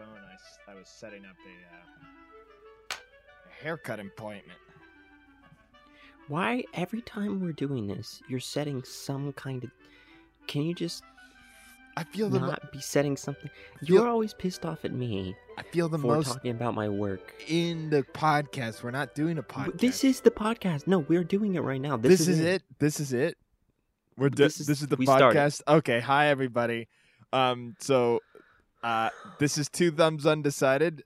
phone. I, s- I was setting up a, uh, a haircut appointment. Why every time we're doing this, you're setting some kind of? Can you just I feel the mo- not be setting something? feel- You're always pissed off at me I feel the for most talking about my work. in the podcast. We're not doing a podcast. This is the podcast. No, we're doing it right now. this, This, is it. This is it. We're do- This this, is- is, the we started. podcast. Okay, hi everybody. Um, so uh, this is two thumbs undecided.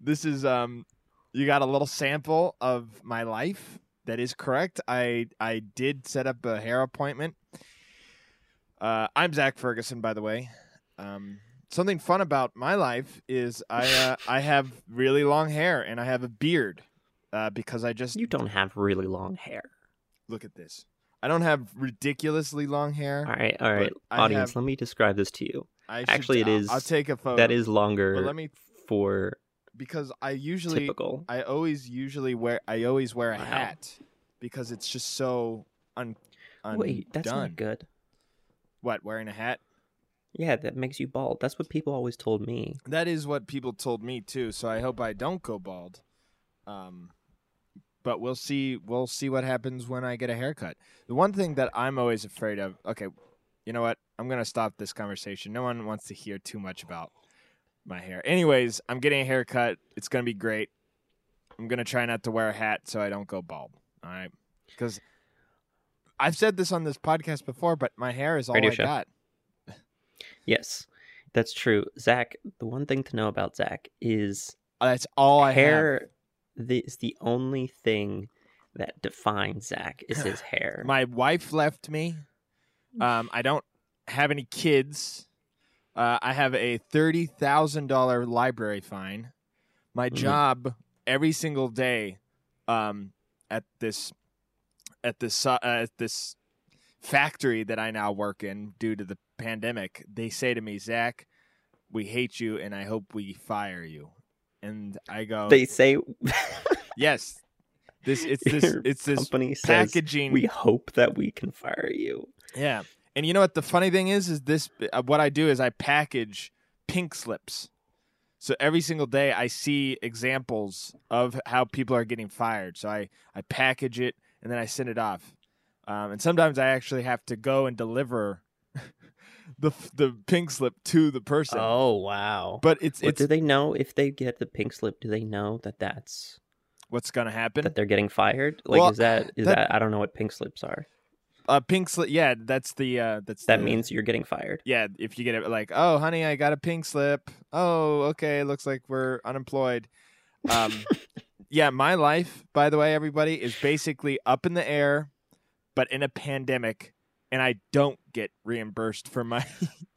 This is um, you got a little sample of my life. That is correct. I I did set up a hair appointment. Uh, I'm Zach Ferguson, by the way. Um, something fun about my life is I uh, I have really long hair and I have a beard uh, because I just You don't have really long hair. look at this. I don't have ridiculously long hair. All right, all right, audience. have- let me describe this to you. I should- Actually, it I'll- I'll take a photo. that is longer But let me for because I usually typical. I always usually wear I always wear a Wow. hat because it's just so un. undone. Wait, that's not good. What wearing a hat? Yeah, that makes you bald. That's what people always told me. That is what people told me too. So I hope I don't go bald. Um, but we'll see. We'll see what happens when I get a haircut. The one thing that I'm always afraid of. Okay, you know what? I'm gonna stop this conversation. No one wants to hear too much about my hair. Anyways, I'm getting a haircut. It's gonna be great. I'm gonna try not to wear a hat so I don't go bald. All right, because I've said this on this podcast before, but my hair is all Radio I show. got. Yes, that's true. Zach, the one thing to know about Zach is uh, That's all I have. hair the, is the only thing that defines Zach is his hair. My wife left me. Um, I don't have any kids. Uh, I have a thirty thousand dollar library fine. My Mhm. job every single day, um, at this, at this, uh, at this factory that I now work in due to the pandemic, they say to me, Zach, we hate you, and I hope we fire you. And I go, they say yes. This it's this it's this company says packaging. we hope that we can fire you. Yeah. And you know what the funny thing is is this uh, what I do is I package pink slips. So every single day I see examples of how people are getting fired. So I I package it and then I send it off. Um, and sometimes I actually have to go and deliver the the pink slip to the person. Oh wow! But it's it's do they know if they get the pink slip? Do they know that that's what's going to happen. that they're getting fired? Like, Well, is that is that- that, I don't know what pink slips are. Uh, pink slip. Yeah, that's the uh, that's That the- means you're getting fired. yeah, if you get it like, oh, honey, I got a pink slip. Oh, okay, looks like we're unemployed. Um, yeah, my life, by the way, everybody is basically up in the air, but in a pandemic, and I don't get reimbursed for my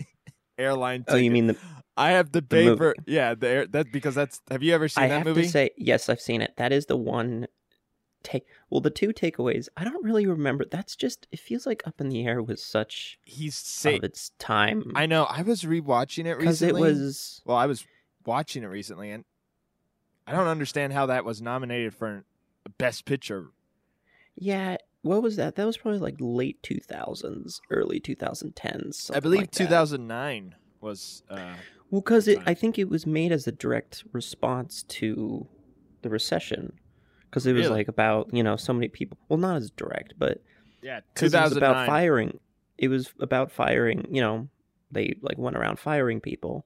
airline. Oh, you mean the? I have the movie. yeah, the air, that because that's. Have you ever seen I that have movie? to say yes, I've seen it. That is the one. Take well, the two takeaways. I don't really remember. That's just. It feels like Up in the Air was such He's sick. of its time I know. I was rewatching it because it was. Well, I was watching it recently, and I don't understand how that was nominated for Best Picture. Yeah, what was that? That was probably like late two thousands, early two thousand tens. I believe like that. 2009 was. Uh, Well, because it. I think it was made as a direct response to the recession, because it was Really? like about you know so many people. Well, not as direct, but yeah, was about firing. It was about firing. You know, they like went around firing people,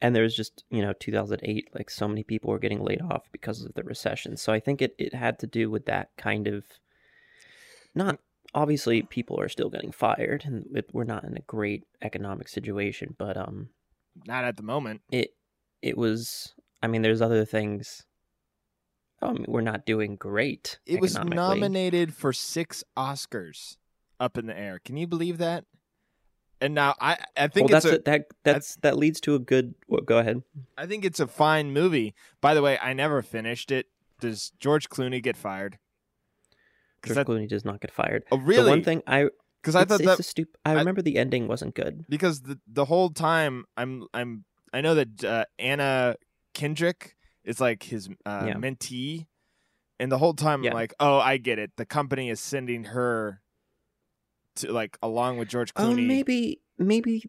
and there was just you know 2008. Like so many people were getting laid off because of the recession. So I think it it had to do with that kind of. Not obviously people are still getting fired, and we're not in a great economic situation, but um Not at the moment. it it was i mean there's other things oh, I mean, we're not doing great It was nominated for six Oscars. Up in the air. Can you believe that? And now I, I think well it's that's a, a, that that's that leads to a good well, go ahead I think it's a fine movie. By the way, I never finished it. Does George Clooney get fired? George that- Clooney does not get fired. oh, The really? one thing I Because I thought that a stup- I I- remember the ending wasn't good. because the the whole time I'm I'm I know that uh, Anna Kendrick is like his uh, Yeah. mentee, and the whole time Yeah. I'm like, oh, I get it. The company is sending her to like along with George Clooney. Oh, maybe maybe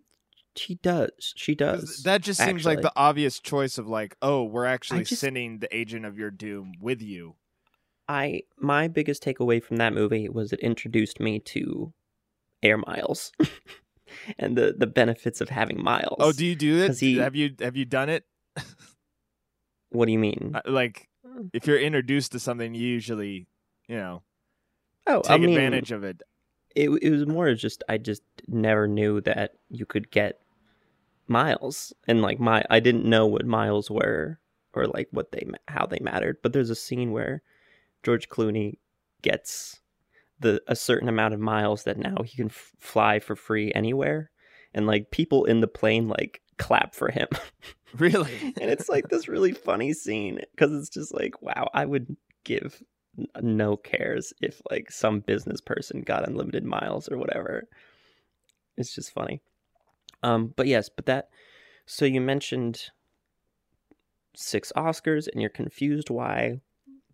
She does. She does. That just seems like the obvious choice of like, oh, we're actually just- sending the agent of your doom with you. I my biggest takeaway from that movie was it introduced me to air miles and the the benefits of having miles. Oh, do you do it? he- have you have you done it? what do you mean? Uh, Like, if you're introduced to something, you usually, you know, oh, take I mean, advantage of it. it it was more just I just never knew that you could get miles and like my I didn't know what miles were or like what they how they mattered. But there's a scene where George Clooney gets the a certain amount of miles that now he can f- fly for free anywhere, and like people in the plane like clap for him. Really? and it's like this really funny scene because it's just like wow i would give no cares if like some business person got unlimited miles or whatever it's just funny um but yes but that so you mentioned six oscars and you're confused why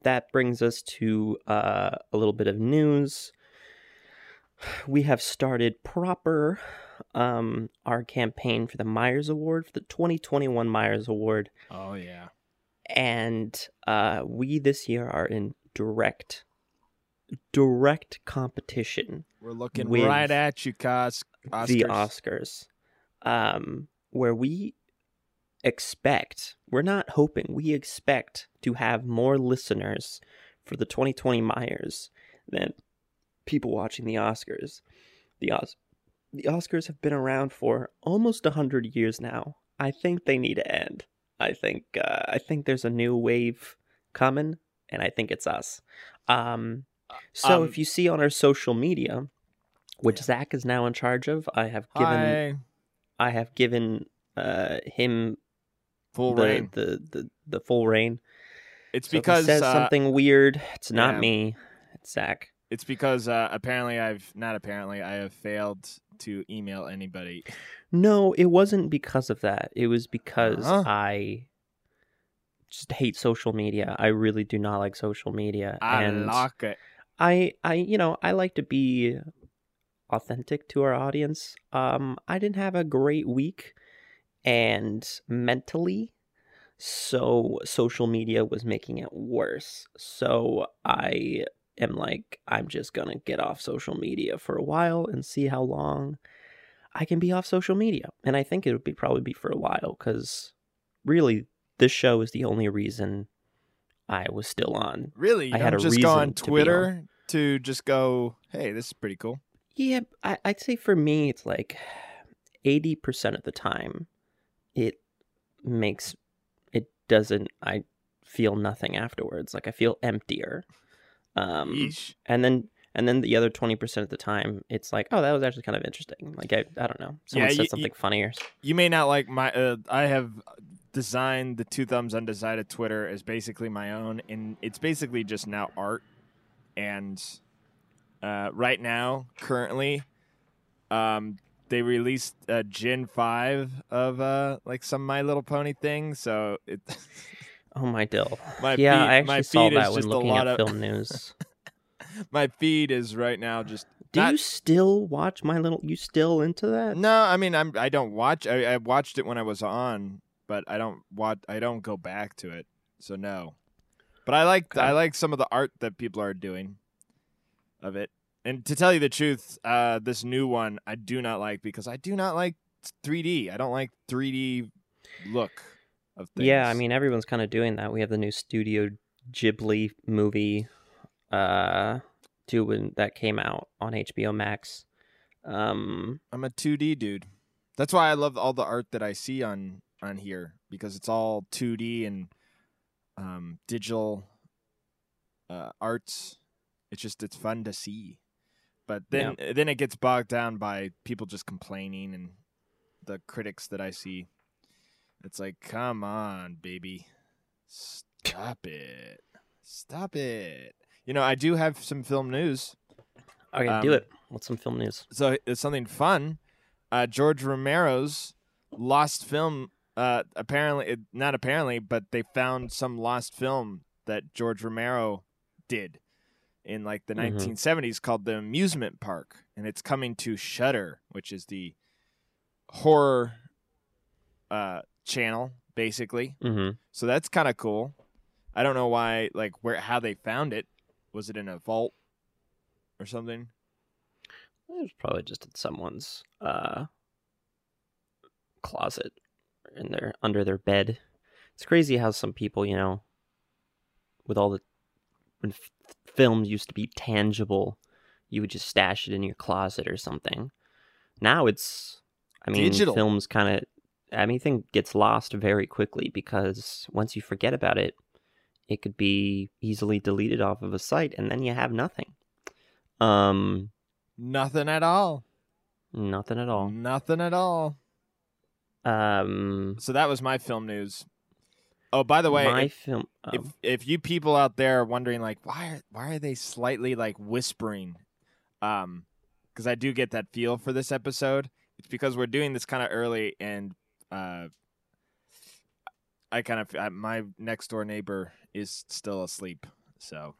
that brings us to uh, a little bit of news we have started proper um, our campaign for the Myers Award, for the 2021 Myers Award. oh yeah. And uh, we this year are in direct, direct competition We're looking right at you, Cos. Oscars. the Oscars, um, where we expect, we're not hoping, we expect to have more listeners for the 2020 Myers than people watching the Oscars. The Os- the Oscars have been around for almost 100 years now. I think they need to end. I think uh, I think there's a new wave coming and I think it's us. Um so Um, if you see on our social media, which Yeah. Zach is now in charge of, I have given Hi. I have given uh, him Full the, rain. the the the full reign. It's So because says uh, something weird, it's not yeah. me, it's Zach. It's because uh, apparently I've not apparently I have failed to email anybody. No, it wasn't because of that. It was because Uh-huh. I just hate social media. I really do not like social media, I and like it. I I you know I like to be authentic to our audience. Um, I didn't have a great week, and mentally, so social media was making it worse. So I am like, I'm just gonna get off social media for a while and see how long I can be off social media. And I think it would be probably be for a while because really, this show is the only reason I was still on. Really, I had don't a just go on reason to Twitter to, just go, "Hey, this is pretty cool." Yeah, I, I'd say for me, it's like 80% of the time, it makes, it doesn't, I feel nothing afterwards. Like I feel emptier. Um, Yeesh. and then, and then the other 20% of the time, it's like, oh, that was actually kind of interesting. Like, I, I don't know. Someone Yeah, said you- something you- funnier. You may not like my. Uh, I have designed the two thumbs undecided Twitter as basically my own, and it's basically just now art. And uh, right now, currently, um, they released a Gen Five of uh, like some My Little Pony thing. So it, Oh, my dill. my yeah, feed, I actually my saw that when just a looking lot at of film news. my feed is right now just Do Not- you still watch My Little, you still into that? No, I mean I'm I don't watch. I, I watched it when I was on, but I don't watch. I don't go back to it. So no. But I like Okay. I like some of the art that people are doing of it. And to tell you the truth, uh, this new one I do not like because I do not like 3D. I don't like 3D look of things. Yeah, I mean everyone's kind of doing that. We have the new Studio Ghibli movie uh doing that came out on HBO Max. Um I'm a 2D dude. That's why I love all the art that I see on on here because it's all 2D and um, digital uh, arts. It's just it's fun to see, but then then it gets bogged down by people just complaining and the critics that I see. It's like, come on, baby, stop it, stop it. You know, I do have some film news. okay, Um, do it. What's some film news? so it's something fun. Uh, George Romero's lost film. Uh, apparently, it, not apparently, but they found some lost film that George Romero did in like the Mhm. 1970s called The Amusement Park, and it's coming to Shudder, which is the horror uh, channel, basically. hmm So that's kind of cool. I don't know why, like, where how they found it. Was it in a vault or something? It was probably just in someone's uh, closet in their under their bed. It's crazy how some people, you know, with all the film used to be tangible, you would just stash it in your closet or something. Now it's, I mean, Digital. films kind of, anything gets lost very quickly because once you forget about it, it could be easily deleted off of a site and then you have nothing. Um, Nothing at all. nothing at all. Nothing at all. Um, So that was my film news. Oh, by the way, my if, film. if um, if you people out there are wondering like why are, why are they slightly like whispering, um, because I do get that feel for this episode. It's because we're doing this kind of early, and uh, I kind of my next door neighbor is still asleep, so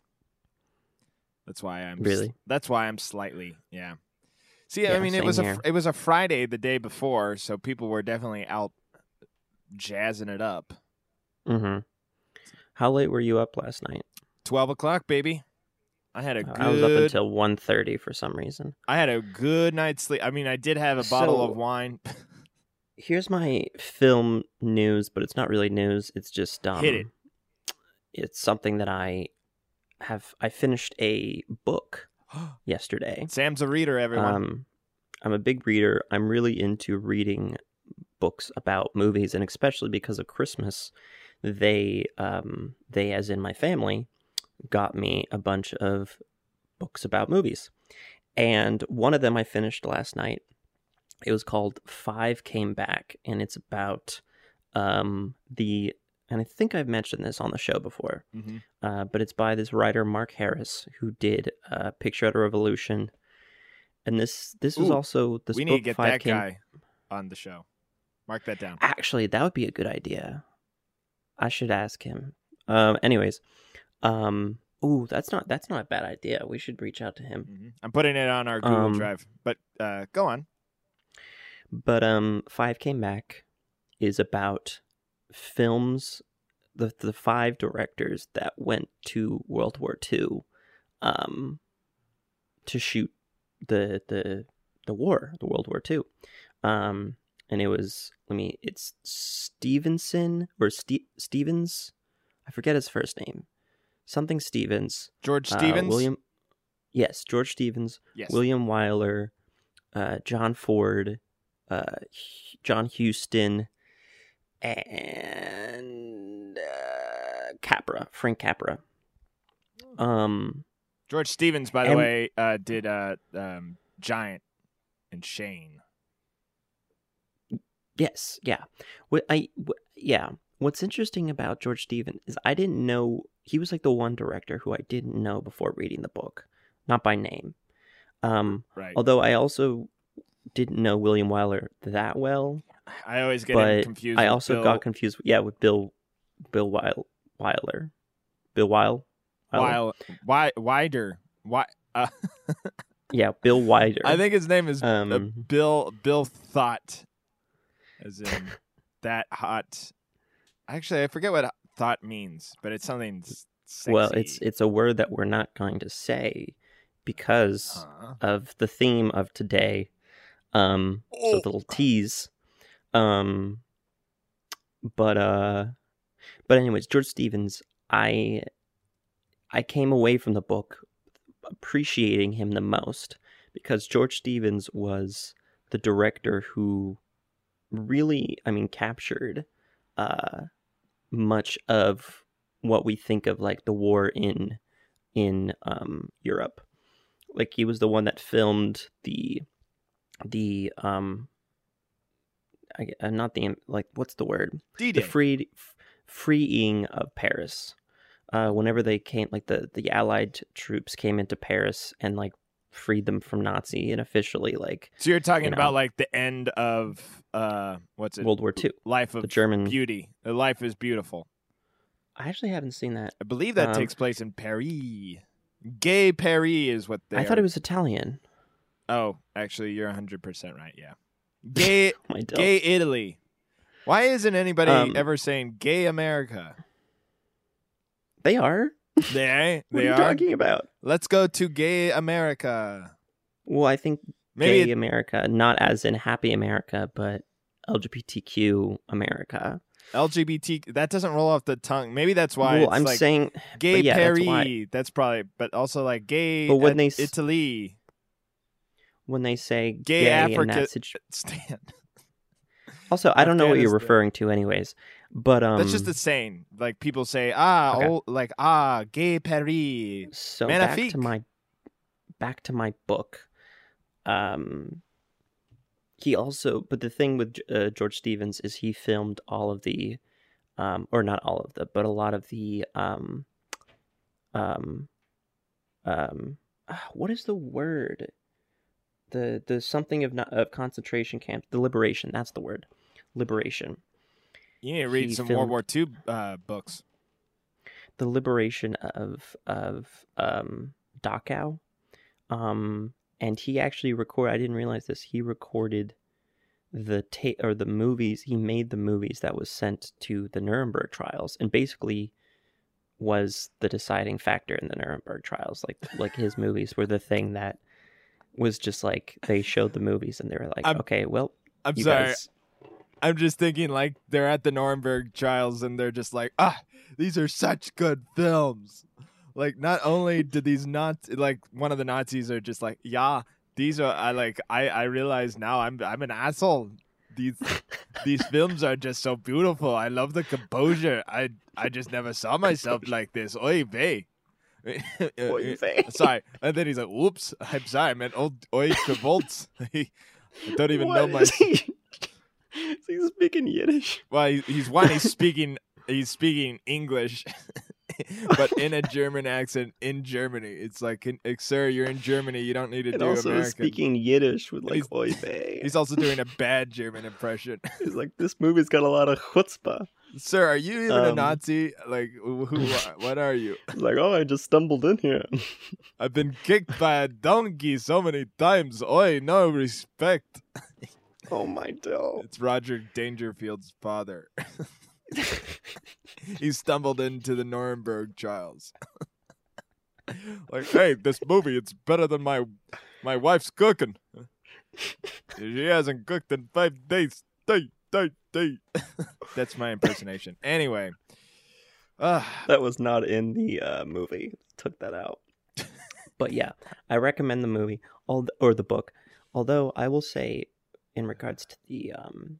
that's why I'm Really? that's why I'm slightly yeah. See, I mean, it was here. fr- it was a Friday the day before, so people were definitely out jazzing it up. Mhm. How late were you up last night? Twelve o'clock, baby. I had a good. I was up until 1.30 for some reason. I had a good night's sleep. I mean, I did have a bottle So- of wine. Here's my film news, but it's not really news. It's just um, Hit it. It's something that I have. I finished a book yesterday. Sam's a reader, everyone. Um, I'm a big reader. I'm really into reading books about movies, and especially because of Christmas, they, um, they, as in my family, got me a bunch of books about movies, and one of them I finished last night. It was called Five Came Back, and it's about um, the. And I think I've mentioned this on the show before hmm uh, but it's by this writer Mark Harris who did uh, Picture at a Revolution, and this this was Ooh, also this we book need to get five that came. guy on the show. Mark that down. Actually, that would be a good idea. I should ask him. Um, anyways, um, ooh, that's not that's not a bad idea. We should reach out to him. hmm I'm putting it on our Google Um, Drive. But uh, go on. But um, Five Came Back is about films, the the five directors that went to World War II, um, to shoot the the the war, the World War II, um, and it was let me it's Stevenson or Ste- Stevens, I forget his first name, something Stevens, George uh, Stevens. William, yes, George Stevens, Yes. William Wyler, uh, John Ford, uh, H- John Huston, and uh, Capra, Frank Capra. Um, George Stevens, by the and- way, uh, did uh, um, Giant and Shane. Yes, yeah. What I, wh- yeah. What's interesting about George Stevens is I didn't know he was like the one director who I didn't know before reading the book, not by name. Um, Right. although I also didn't know William Wyler that well. I always get but confused. I also Bill got confused. Yeah, with Bill, Bill Weil, Weiler, Bill Weil? While, why, wider. Why? Uh, Yeah, Bill Wider. I think his name is uh, Um, Bill Bill Thought, as in that hot. Actually, I forget what thought means, but it's something. Sexy. well, it's it's a word that we're not going to say because Huh. of the theme of today. Um, so Oh. the little tease. Um, but uh, but anyways, George Stevens, I I came away from the book appreciating him the most because George Stevens was the director who really, I mean, captured uh, much of what we think of like the war in in um, Europe. Like he was the one that filmed the the um I, uh, not the like what's the word D-Day. the freed f- freeing of Paris. Uh, whenever they came, like the the Allied troops came into Paris and like freed them from Nazi and officially like so you're talking you know. about like the end of uh, what's it? World War II. Life of The German. Beauty. The Life is Beautiful. I actually haven't seen that. I believe that Um, takes place in Paris. Gay Paris is what they. I thought it was Italian. Oh, actually, you're 100 percent right. Yeah. Gay, gay Italy. Why isn't anybody Um, ever saying gay America? They are. They, What they are you are. talking about? Let's go to gay America. Well, I think Maybe gay it- America, not as in happy America, but LGBTQ America. LGBT. That doesn't roll off the tongue. Maybe that's why. well, I'm like saying, gay yeah, that's Paris. why. That's, probably, but also like gay. But when they Italy when they say Gay gay, Africa- in that situ- stand. Also, I don't know what you're referring to, anyways. But um, That's just a saying. Like people say, ah, Okay. oh, like ah, gay Paris. so back to my back to my book. Um, he also, but the thing with uh, George Stevens is he filmed all of the, um, or not all of the, but a lot of the, um, um, um, ah, what is the word? The the something of not, of concentration camp, the liberation. That's the word, liberation. You need to read some World War II uh, books. the liberation of of um Dachau. Um and he actually record I didn't realize this. He recorded the tape or the movies, he made the movies that was sent to the Nuremberg trials and basically was the deciding factor in the Nuremberg trials. Like like his movies were the thing that was just like they showed the movies and they were like, I'm- okay, well, I'm you sorry. guys I'm just thinking like they're at the Nuremberg trials and they're just like, ah, these are such good films. Like not only did these not like one of the Nazis are just like, yeah, these are I like I I realize now I'm I'm an asshole. These these films are just so beautiful. I love the composure. I I just never saw myself like this. Oy vey. Sorry. And then he's like, "Whoops, I'm sorry. I meant old oy Travolts." I don't even know What my is he? Speaking Yiddish? well, he, he's one. He's speaking. He's speaking English, but in a German accent in Germany. It's like, like, sir, you're in Germany. You don't need to and do also American. speaking Yiddish with like He's- oy vey. He's also doing a bad German impression. He's like, this movie's got a lot of chutzpah. sir, are you even a Um, Nazi? Like, who? who what are you? Like, oh, I just stumbled in here. I've been kicked by a donkey so many times. Oi, no respect. Oh my Dill. It's Roger Dangerfield's father. he stumbled into the Nuremberg trials. like, hey, this movie, it's better than my my wife's cooking. She hasn't cooked in five days. Day, day, day. That's my impersonation. Anyway. Uh, That was not in the uh, movie. Took that out. but yeah, I recommend the movie all or the book. Although I will say, in regards to the um,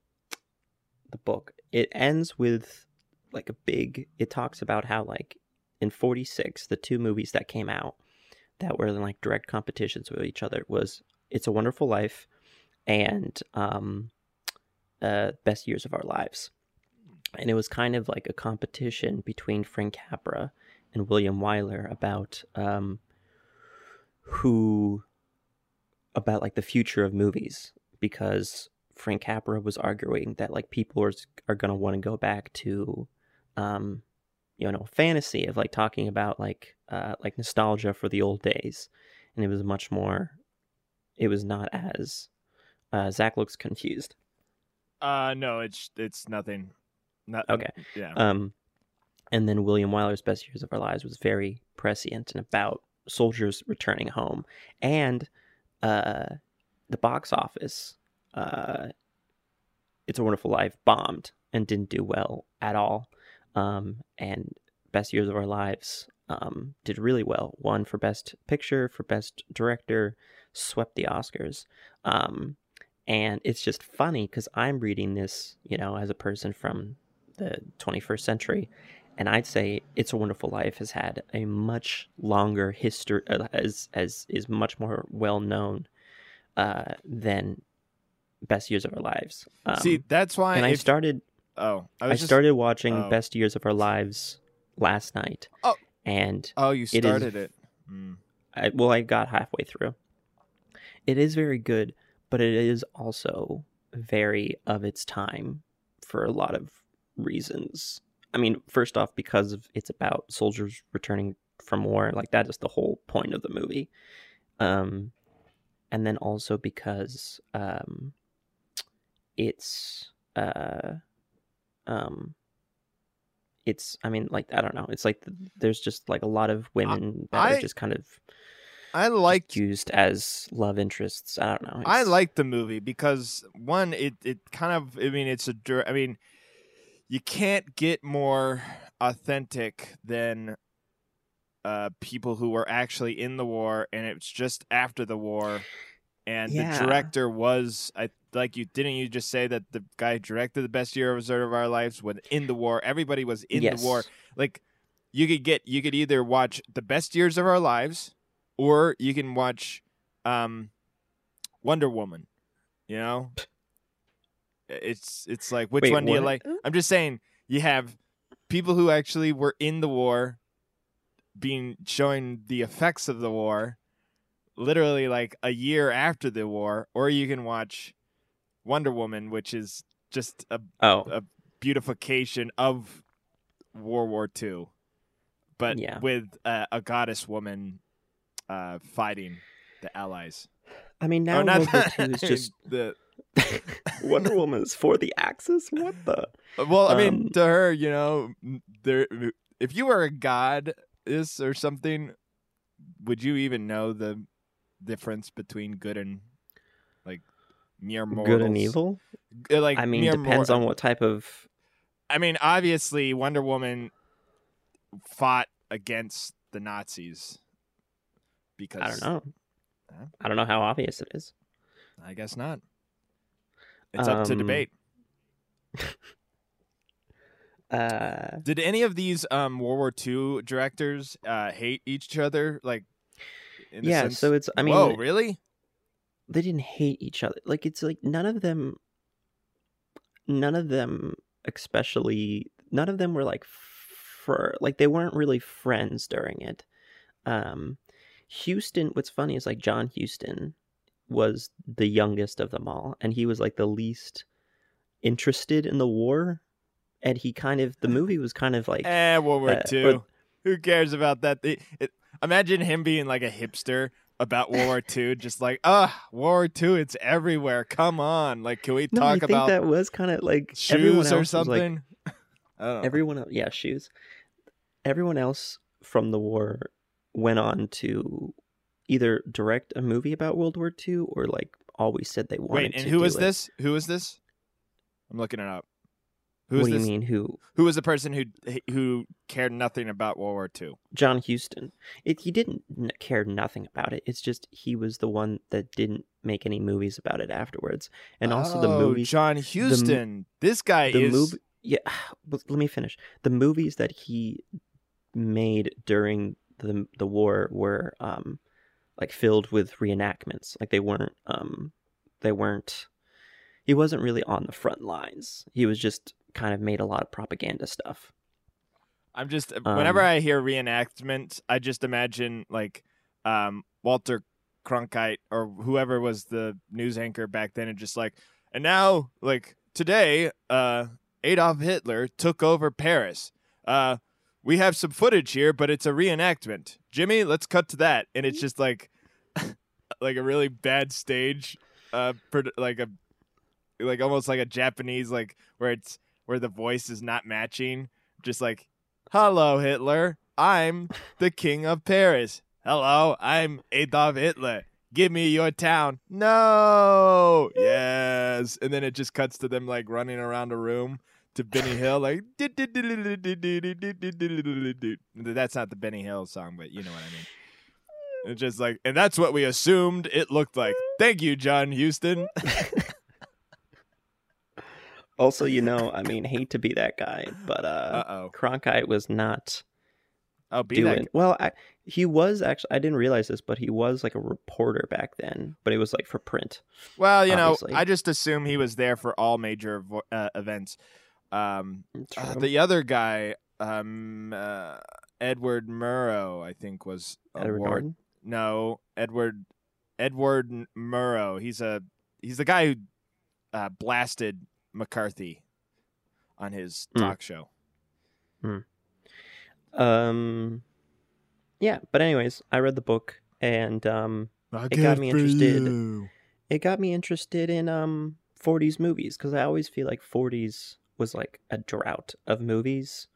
the book, it ends with like a big. It talks about how like in '46, the two movies that came out that were in like direct competitions with each other was "It's a Wonderful Life" and um, uh, "Best Years of Our Lives." and it was kind of like a competition between Frank Capra and William Wyler about um, who about like the future of movies because Frank Capra was arguing that like people are are gonna want to go back to um, you know fantasy of like talking about like uh, like nostalgia for the old days, and it was much more. It was not as uh, Zach looks confused. uh no, it's it's nothing. Not Okay. Yeah. Um, and then William Wyler's Best Years of Our Lives was very prescient and about soldiers returning home. And uh, the box office, uh, It's a Wonderful Life, bombed and didn't do well at all. Um, and Best Years of Our Lives um, did really well. Won for Best Picture, for Best Director, swept the Oscars. Um, and it's just funny because I'm reading this, you know, as a person from the 21st century, and I'd say "It's a Wonderful Life" has had a much longer history, uh, as as is much more well known uh, than Best Years of Our Lives. Um, See, that's why. and I started Oh, I I, just, started watching oh. Best Years of Our Lives last night. Oh. and Oh, you it is- started it. Mm. I, well, I got halfway through. It is very good, but it is also very of its time for a lot of reasons. I mean, first off, because of, it's about soldiers returning from war, like that is the whole point of the movie. Um, and then also because um, it's uh um it's i mean like i don't know it's like th- there's just like a lot of women that I- are just kind of I liked used as love interests i don't know I It's- like the movie because one, it it kind of I mean it's a I mean you can't get more authentic than uh people who were actually in the war and it's just after the war and Yeah. the director was I like you didn't you just say that the guy directed the best year of our lives was in the war everybody was in yes. the war like you could get you could either watch the best years of our lives or you can watch um Wonder Woman. You know? It's it's like which Wait, one do you like? I'm just saying you have people who actually were in the war being showing the effects of the war literally like a year after the war or you can watch Wonder Woman which is just a oh a beautification of World War II, but Yeah. with uh, a goddess woman uh, fighting the Allies. i mean now oh, not World War that. II is just the. wonder woman is for the axis what the Well, I mean, Um, to her, you know, there. If you were a goddess or something, would you even know the difference between good and like mere mortals? good and evil Like i mean depends mor- on what type of I mean, obviously, Wonder Woman fought against the Nazis because i don't know Huh? i don't know how obvious it is I guess not. It's up to Um, debate. uh Did any of these um, World War II directors uh, hate each other? Like, in yeah sense- so it's i mean whoa, really? they didn't hate each other like it's like none of them none of them especially none of them were like for like they weren't really friends during it um huston what's funny is like john huston was the youngest of them all and he was like the least interested in the war and he kind of the movie was kind of like Eh, World War uh, II. or- Who cares about that? It, it, imagine him being like a hipster about World War II, just like, ah, World War II, it's everywhere. Come on, like, can we no i talk about that was kind of like everyone shoes or like, something? I don't know. everyone else, yeah shoes everyone else from the war went on to either direct a movie about world war ii or like always said they wanted Wait, and who is it. this? Who is this? I'm looking it up. Who what do this? you mean who Who was the person who who cared nothing about World War II? john huston it, he didn't care nothing about it it's just he was the one that didn't make any movies about it afterwards and also the movie. Oh, John Huston. this guy the is movie yeah let me finish the movies that he made during the the war were um like filled with reenactments like they weren't um they weren't he wasn't really on the front lines he was just kind of made a lot of propaganda stuff I'm just whenever Um, I hear reenactment, I just imagine like um, Walter Cronkite or whoever was the news anchor back then, and just like, and now like today, uh, Adolf Hitler took over Paris. Uh, we have some footage here, but it's a reenactment. Jimmy, let's cut to that, and it's just like, like a really bad stage, uh, like a, like almost like a Japanese like where it's where the voice is not matching, just like Hello, Hitler. I'm the king of Paris. Hello, I'm Adolf Hitler. Give me your town. No. Yes. And then it just cuts to them like running around a room to Benny Hill, like. That's not the Benny Hill song, but you know what I mean. It's just like, and that's what we assumed it looked like. Thank you, John Huston. Also you know i mean hate to be that guy but uh oh. cronkite was not Oh, be doing well I, he was actually i didn't realize this but he was like a reporter back then but it was like for print Well, you know. I just assume he was there for all major vo- uh, events. Um, uh, the other guy, um, uh, Edward Murrow, I think was Edward war- Norton? No, Edward Edward Murrow. He's a he's the guy who uh, blasted McCarthy on his Hmm. talk show. Um, yeah, but anyways, I read the book and um, It got me interested. it got me interested in um 40s movies because I always feel like 40s was like a drought of movies.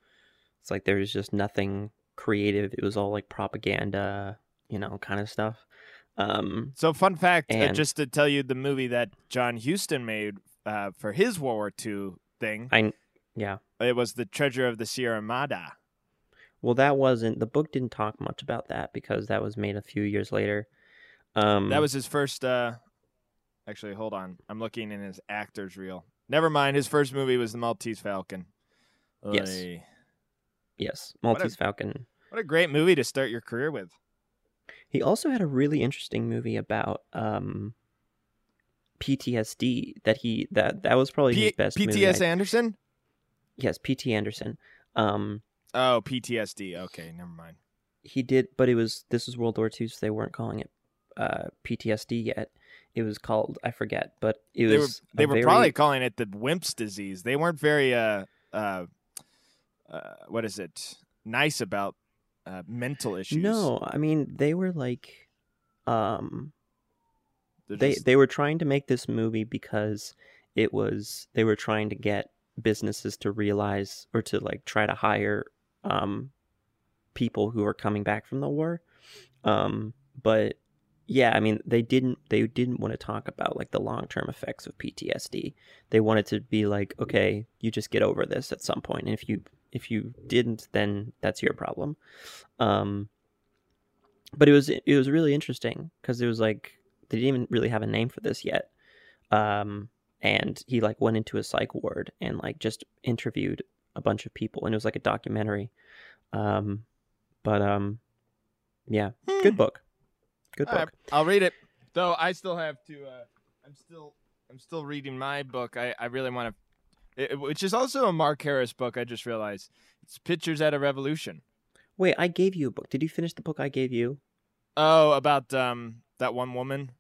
It's like there was just nothing creative. It was all like propaganda, you know, kind of stuff. Um, So, fun fact, uh, just to tell you the movie that John Huston made uh, for his World War II thing, I yeah. it was The Treasure of the Sierra Madre. Well, that wasn't the book. Didn't talk much about that because that was made a few years later. Um, That was his first. Uh, actually, hold on. I'm looking in his actor's reel. Never mind. His first movie was The Maltese Falcon. Yes. Oy. yes, What a- Maltese Falcon. What a great movie to start your career with. He also had a really interesting movie about um, PTSD that he that that was probably P- his best. PTS Anderson? yes, P.T. Anderson. Um, Oh, PTSD. Okay, never mind. he did, but it was this was World War II, so they weren't calling it uh, PTSD yet. It was called I forget, but it They were was they were very- probably calling it the Wimp's disease. They weren't very uh uh, uh what is it? Nice about uh, mental issues. no. I mean, they were like, um, They're they just- they were trying to make this movie because it was they were trying to get businesses to realize or to like try to hire um people who are coming back from the war. Um but yeah i mean they didn't they didn't want to talk about like the long-term effects of ptsd they wanted to be like okay you just get over this at some point and if you if you didn't then that's your problem. Um but it was it was really interesting because it was like they didn't even really have a name for this yet um and he like went into a psych ward and like just interviewed a bunch of people and it was like a documentary um but um yeah Hmm. good book good All book right, I'll read it. Though I still have to. Uh, I'm still. I'm still reading my book. I, I really want to. Which is also a Mark Harris book. I just realized it's Pictures at a Revolution. wait i gave you a book did you finish the book i gave you Oh, about um that one woman.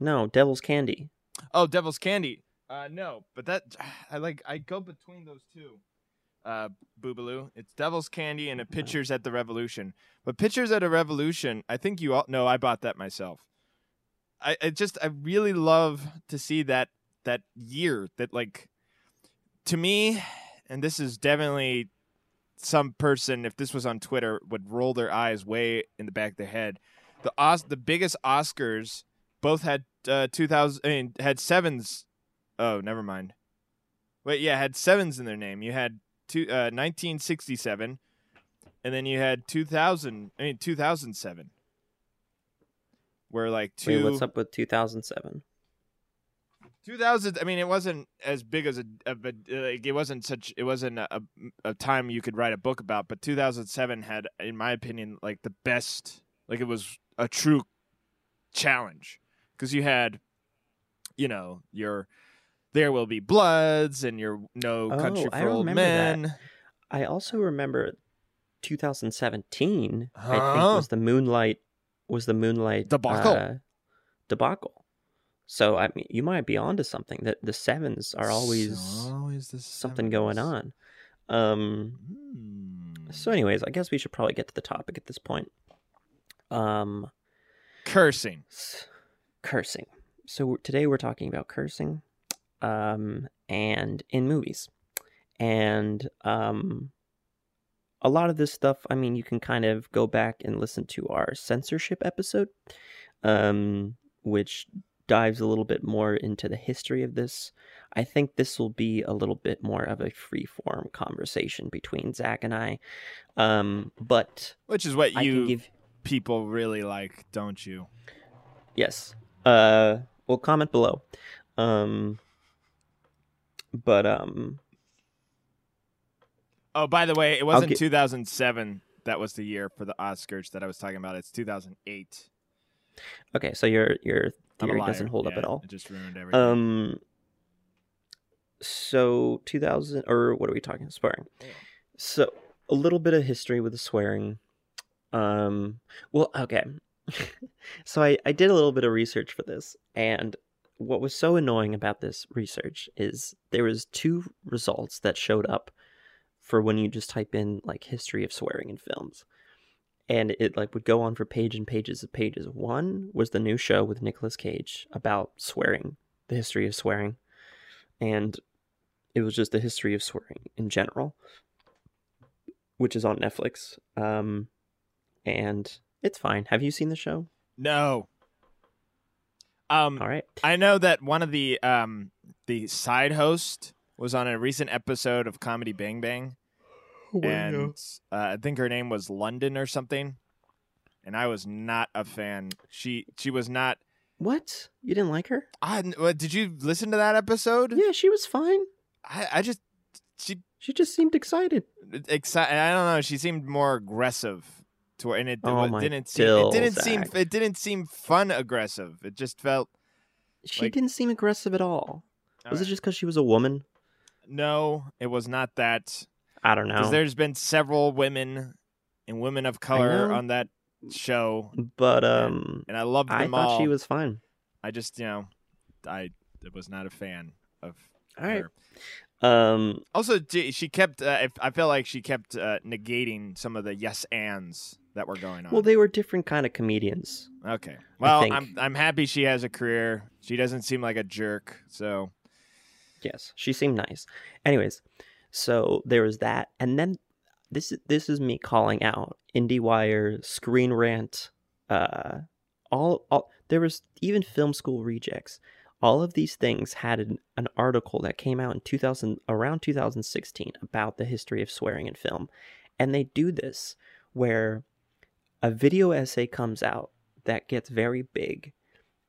no devil's candy Oh, Devil's Candy. Uh, no, but that I like. I go between those two. Uh, Boobaloo. It's Devil's Candy and a Pictures at the Revolution. But Pictures at a Revolution, I think you all know. I bought that myself. I, I just I really love to see that that year that like to me, and this is definitely some person if this was on Twitter would roll their eyes way in the back of their head. The Os- the biggest Oscars both had uh, 2000 I mean had sevens oh never mind. Wait yeah had sevens in their name. You had two, uh, 1967 and then you had 2000 I mean 2007 where like two wait what's up with 2007 2000 I mean it wasn't as big as a, a but like it wasn't such it wasn't a, a time you could write a book about but 2007 had in my opinion like the best like it was a true challenge because you had you know your there will be bloods and your no Oh, country I for old remember that. men i also remember 2017 i think was the moonlight was the moonlight Debacle. uh, debacle so i mean you might be onto something that the sevens are always always the something going on. Um Hmm. so anyways i guess we should probably get to the topic at this point. Um cursing. s- cursing. So we're- today we're talking about cursing um and in movies. And um a lot of this stuff i mean you can kind of go back and listen to our censorship episode um which dives a little bit more into the history of this i think this will be a little bit more of a free form conversation between zach and i um but which is what i you give people really like don't you Yes. Uh well comment below. Um but um Oh, by the way, it wasn't get- 2007 that was the year for the Oscars that I was talking about. It's 2008. okay, so your your I'm a theory doesn't hold up at all. It just ruined everything. Um so 2000 or what are we talking swearing? So a little bit of history with the swearing. Um well okay. so I I did a little bit of research for this and what was so annoying about this research is there was two results that showed up for when you just type in like history of swearing in films and it like would go on for page and pages of pages one was the new show with Nicolas Cage about swearing the history of swearing, and it was just the history of swearing in general, which is on Netflix. Um, and it's fine. Have you seen the show? No. Um, All right. I know that one of the um the side host was on a recent episode of Comedy Bang Bang, and uh, I think her name was London or something. And I was not a fan. She she was not. What? You didn't like her? I what, did you listen to that episode? Yeah, she was fine. I I just she She just seemed excited. excited. I don't know. She seemed more aggressive to her, and it, Oh it my didn't seem. It didn't seem. It didn't seem fun aggressive. It just felt. She Like- didn't seem aggressive at all. Was it just because she was a woman? No, it was not that. I don't Because know. there's been several women and women of color on that show, But um, and I loved I them thought all. she was fine. I just, you know, I was not a fan of All right. her. Um, Also, she kept. Uh, I feel like she kept uh, negating some of the yes ands that were going on. well, they were different kind of comedians. okay. Well, I'm I'm happy she has a career. She doesn't seem like a jerk. So Yes, she seemed nice. Anyways, so there was that, and then this is this is me calling out IndieWire, Screen Rant, uh, all all there was even Film School Rejects. All of these things had an, an article that came out in 2000 around 2016 about the history of swearing in film, and they do this where a video essay comes out that gets very big,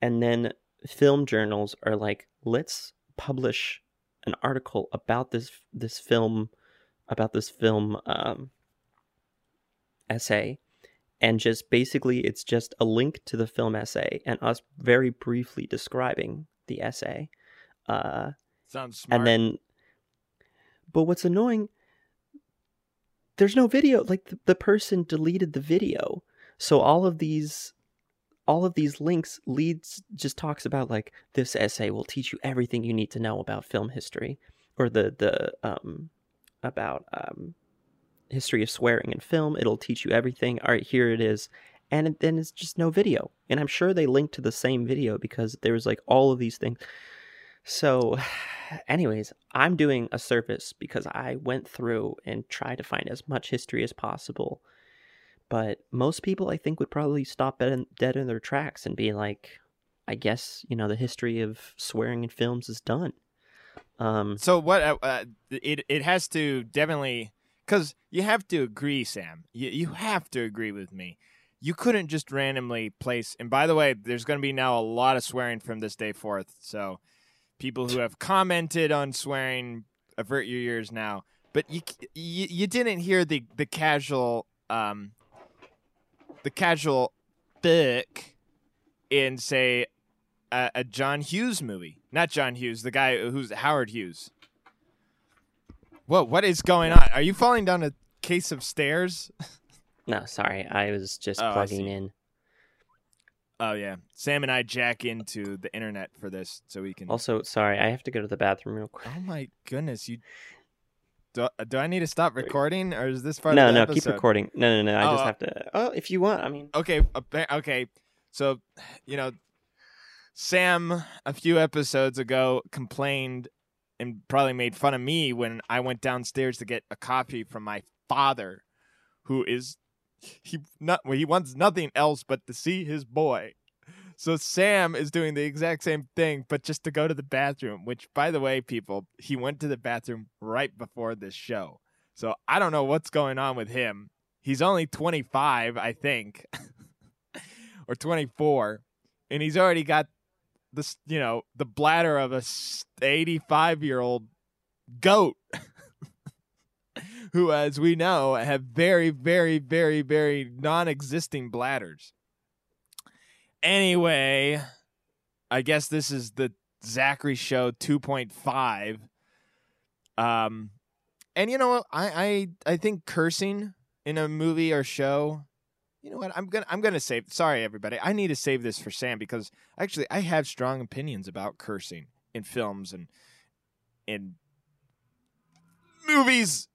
and then film journals are like, let's publish an article about this this film about this film um, essay and just basically it's just a link to the film essay and us very briefly describing the essay uh, sounds smart. and then but what's annoying there's no video like the, the person deleted the video so all of these all of these links leads just talks about like this essay will teach you everything you need to know about film history or the the um about um history of swearing in film. It'll teach you everything. All right here it is. And then it's just no video. And i'm sure they linked to the same video because there was like all of these things. So, anyways, I'm doing a service because I went through and tried to find as much history as possible. But most people, I think, would probably stop dead in, dead in their tracks and be like, I guess, you know, the history of swearing in films is done. Um, So what? Uh, uh, it it has to definitely because you have to agree, Sam. You you have to agree with me. You couldn't just randomly place. And by the way, there's going to be now a lot of swearing from this day forth. So people who have commented on swearing, avert your ears now. But you you, you didn't hear the the casual um the casual thick in say a, a John Hughes movie. Not John Hughes, the guy who's Howard Hughes. Whoa, what is going on? Are you falling down a case of stairs? no, sorry, I was just Oh, plugging in. Oh yeah, Sam and I jack into the internet for this so we can. Also, sorry, I have to go to the bathroom real quick. oh my goodness, you. Do, do I need to stop recording, or is this part No, of the no, episode? keep recording. No, no, no, I Oh, just uh, have to. Oh, if you want, I mean, okay okay so you know sam a few episodes ago complained and probably made fun of me when i went downstairs to get a coffee from my father who is he not well, he wants nothing else but to see his boy so sam is doing the exact same thing but just to go to the bathroom which by the way people he went to the bathroom right before this show. So i don't know what's going on with him. He's only 25 i think or 24 and he's already got this you know the bladder of a 85 year old goat who as we know have very very very very non-existing bladders anyway i guess this is the zachary show 2.5 um and you know i i i think cursing in a movie or show you know what? I'm gonna I'm gonna save. Sorry, everybody. I need to save this for Sam because actually I have strong opinions about cursing in films and in movies.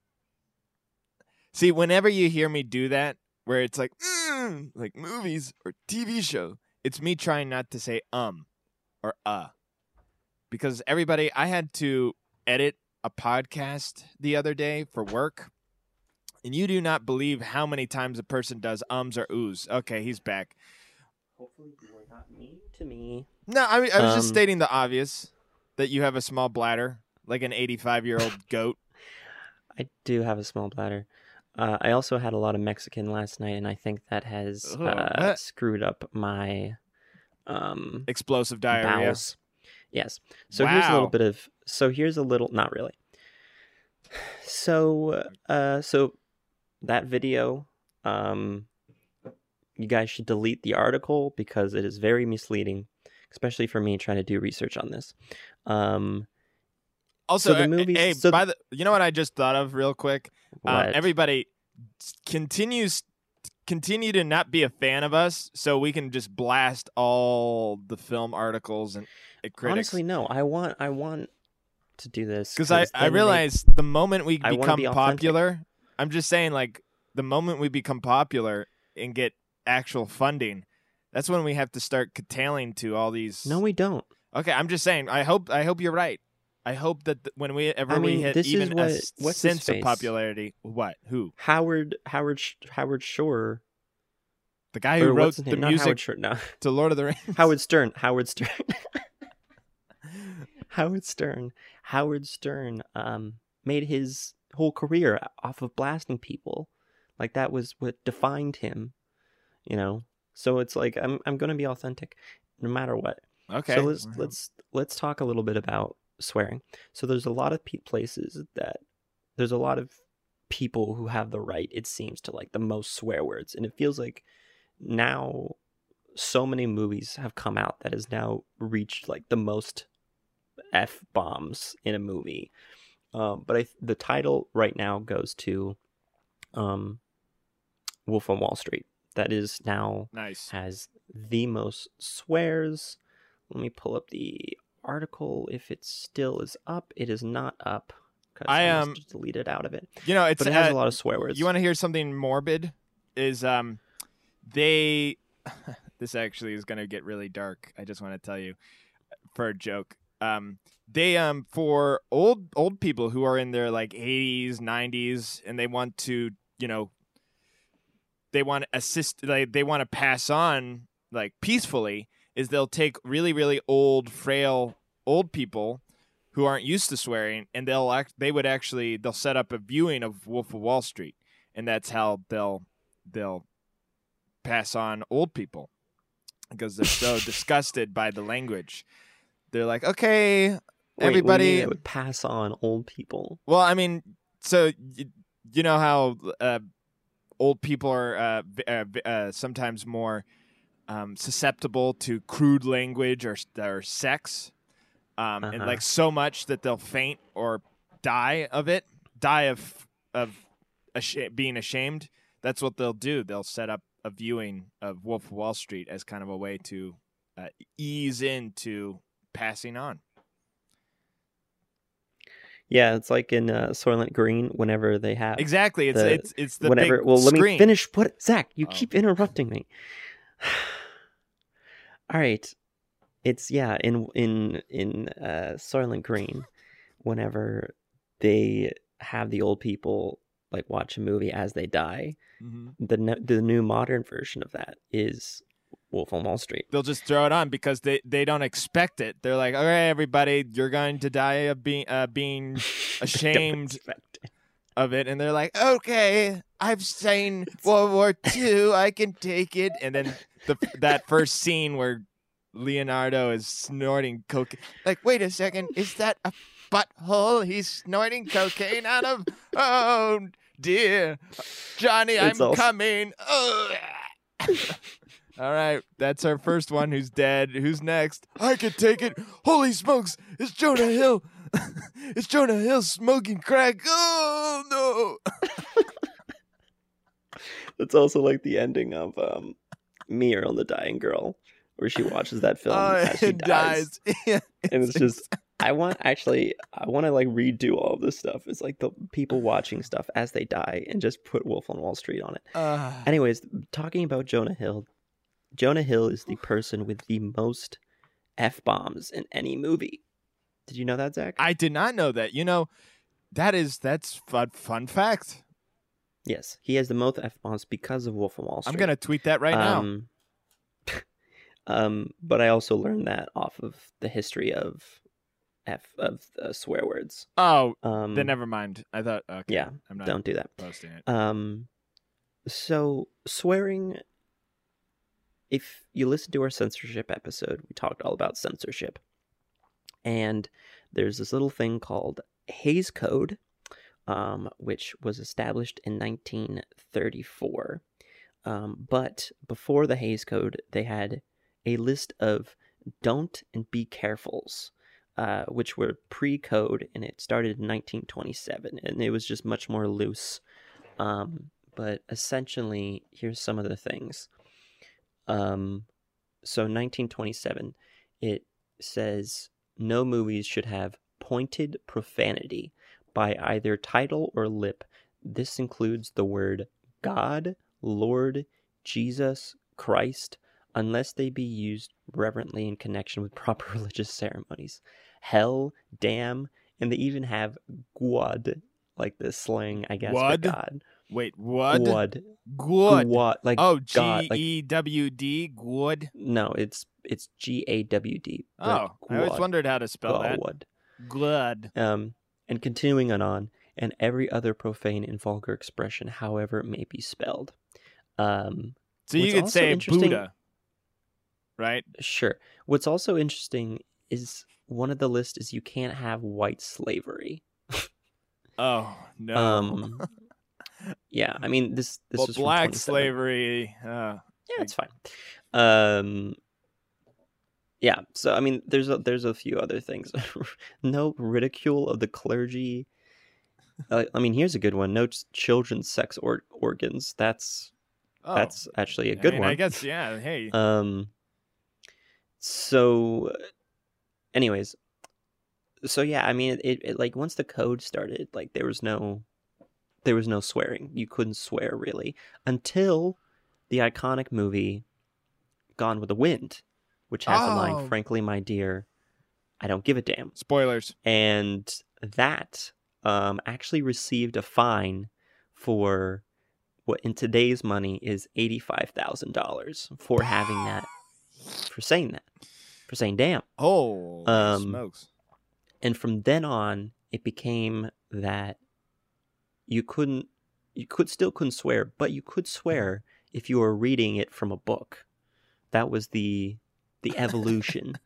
See, whenever you hear me do that, where it's like "Mm," like movies or TV show, it's me trying not to say um or uh. because everybody, I had to edit a podcast the other day for work, and you do not believe how many times a person does ums or oohs. Okay, he's back. Hopefully, you are not mean to me. No, I, mean, I was just Um, stating the obvious that you have a small bladder, like an 85 year old goat. I do have a small bladder. Uh, I also had a lot of Mexican last night, and I think that has Ugh, uh, what? screwed up my um, Explosive diarrhea. bowels. Yes. So here's a little bit of. So here's a little. Not really. So, uh, so that video, um, you guys should delete the article because it is very misleading, especially for me trying to do research on this. Um, Also, So the uh, movies- hey, so by the, you know what I just thought of real quick? What? everybody continues continue to not be a fan of us, so we can just blast all the film articles and uh, critics. Honestly, no. I want. I want to do this because I, I then they- realize the moment we I become be popular, I'm just saying like the moment we become popular and get actual funding, that's when we have to start curtailing to all these. no, we don't. Okay, I'm just saying. I hope I hope you're right. I hope that th- when we ever I mean, we hit even what- a sense of popularity, what who Howard Howard Sh- Howard Shore the guy who or wrote the? Not music Howard Shore. No, to Lord of the Rings? Howard Stern. Howard Stern. Howard Stern. Howard Stern um, made his whole career off of blasting people. Like that was what defined him. You know. So it's like I'm I'm gonna be authentic, no matter what. Okay, So let's let's let's talk a little bit about swearing. So there's a lot of pe- places that there's a lot of people who have the right, it seems, to like the most swear words, and it feels like now so many movies have come out that has now reached like the most f bombs in a movie. Um, but I, the title right now goes to um, Wolf on Wall Street. That is now nice. has the most swears. Let me pull up the article if it still is up. It is not up because I, um, um, deleted out of it. You know, it's But it has uh, a lot of swear words. You want to hear something morbid? Is um, they. this actually is going to get really dark. I just want to tell you, for a joke. Um, they um for old old people who are in their like 80s, 90s, and they want to you know. They want to assist. Like they want to pass on like peacefully. Is they'll take really really old frail old people who aren't used to swearing and they'll act they would actually they'll set up a viewing of Wolf of Wall Street and that's how they'll they'll pass on old people because they're so disgusted by the language. They're like, "Okay, Wait, what do you mean everybody- they would pass on old people. well, I mean, so you, you know how uh, old people are uh, uh, uh, sometimes more um, susceptible to crude language or, or sex, um, and Uh-huh. like so much that they'll faint or die of it, die of of asha- being ashamed. That's what they'll do. They'll set up a viewing of Wolf of Wall Street as kind of a way to uh, ease into passing on. Yeah, it's like in uh, Soylent Green. Whenever they have Exactly. It's the- it's it's the whenever. well, let me finish. What Zach? You Oh. keep interrupting me. All right, it's yeah in in in uh, Soylent Green. Whenever they have the old people like watch a movie as they die, Mhm. the the new modern version of that is Wolf on Wall Street. they'll just throw it on because they, they don't expect it. They're like, "All right, everybody, you're going to die of being uh, being Ashamed. it. of it," and they're like, "Okay, I've seen World War II. I can take it." And then the that first scene where Leonardo is snorting cocaine. Like, wait a second, is that a butthole he's snorting cocaine out of? Oh dear, Johnny, I'm It's also- coming. Ugh. All right, that's our first one who's dead. Who's next? I could take it. Holy smokes, it's Jonah Hill. it's Jonah Hill smoking crack. Oh no. that's also like the ending of um, Mir on the Dying Girl, where she watches that film Oh, as she dies, dies. Yeah, and it's just. I want actually, I want to like redo all of this stuff. It's like the people watching stuff as they die, and just put Wolf on Wall Street on it. Uh, Anyways, talking about Jonah Hill, Jonah Hill is the person with the most f bombs in any movie. Did you know that, Zach? I did not know that. You know, that is that's fun fun fact. Yes, he has the most f bombs because of Wolf of Wall Street. I'm gonna tweet that right now. um, um, but I also learned that off of the history of f of uh, swear words. Oh, Um, then never mind. I thought okay. yeah, I'm not don't do that. posting it. Um, so swearing. If you listen to our censorship episode, we talked all about censorship, and there's this little thing called Hays Code, um, which was established in 1934. Um, but before the Hays Code, they had a list of don't and be carefuls, uh, which were pre-code, and it started in 1927, and it was just much more loose. Um, but essentially, here's some of the things. Um, so 1927, it says no movies should have pointed profanity by either title or lip. This includes the word God, Lord, Jesus, Christ, unless they be used reverently in connection with proper religious ceremonies. Hell, damn, and they even have guad, like the slang, I guess, for God. Wait, what? Guad. Good. Guad, like Oh, God, G E W D. Good. No, it's it's G A W D. Oh, I always wondered how to spell that. Gawad. Good. Um, and continuing on on, and every other profane and vulgar expression, however it may be spelled. Um, So you could say Buddha, right? sure. What's also interesting is one of the list is you can't have white slavery. Oh no. Um, yeah, I mean this this well, was black 27 slavery. Uh, Yeah, it's fine. Um, yeah. So I mean, there's a, there's a few other things. no ridicule of the clergy. Uh, I mean, here's a good one. No children's sex or- organs. That's oh, that's actually a good mean, one. I guess. Yeah. Hey. Um. So, anyways, so yeah, I mean, it, it like once the code started, like there was no, there was no swearing. You couldn't swear really until the iconic movie Gone with the Wind, which has the Oh. line, "Frankly, my dear, I don't give a damn," Spoilers. and that um actually received a fine for what in today's money is eighty five thousand dollars for having that for saying that for saying damn Oh, Um, smokes. and from then on it became that you couldn't you could still couldn't swear but you could swear if you were reading it from a book that was the the evolution.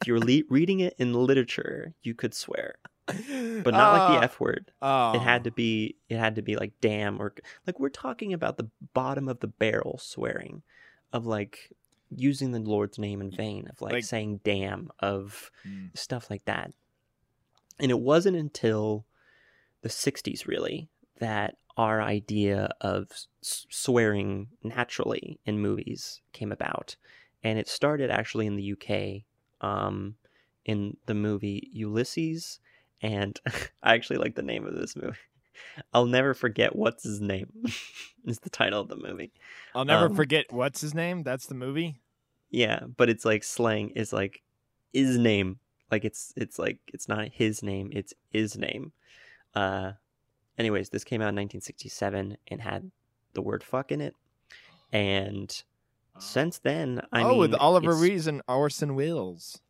If you were le- reading it in literature you could swear. But not like the f word. Oh, it had to be it had to be like damn or like we're talking about the bottom of the barrel swearing of like using the lord's name in vain of like, Like- saying damn of Mm. stuff like that. And it wasn't until the 60s really that our idea of swearing naturally in movies came about and it started actually in the uk um, in the movie ulysses and i actually like the name of this movie i'll never forget what's his name is the title of the movie I'll never um, forget. What's his name? That's the movie. yeah but it's like slang is like his name like it's it's like it's not his name it's his name uh anyways this came out in 1967 and had the word fuck in it and since then i oh, mean with Oliver it's- Reed and Orson Welles.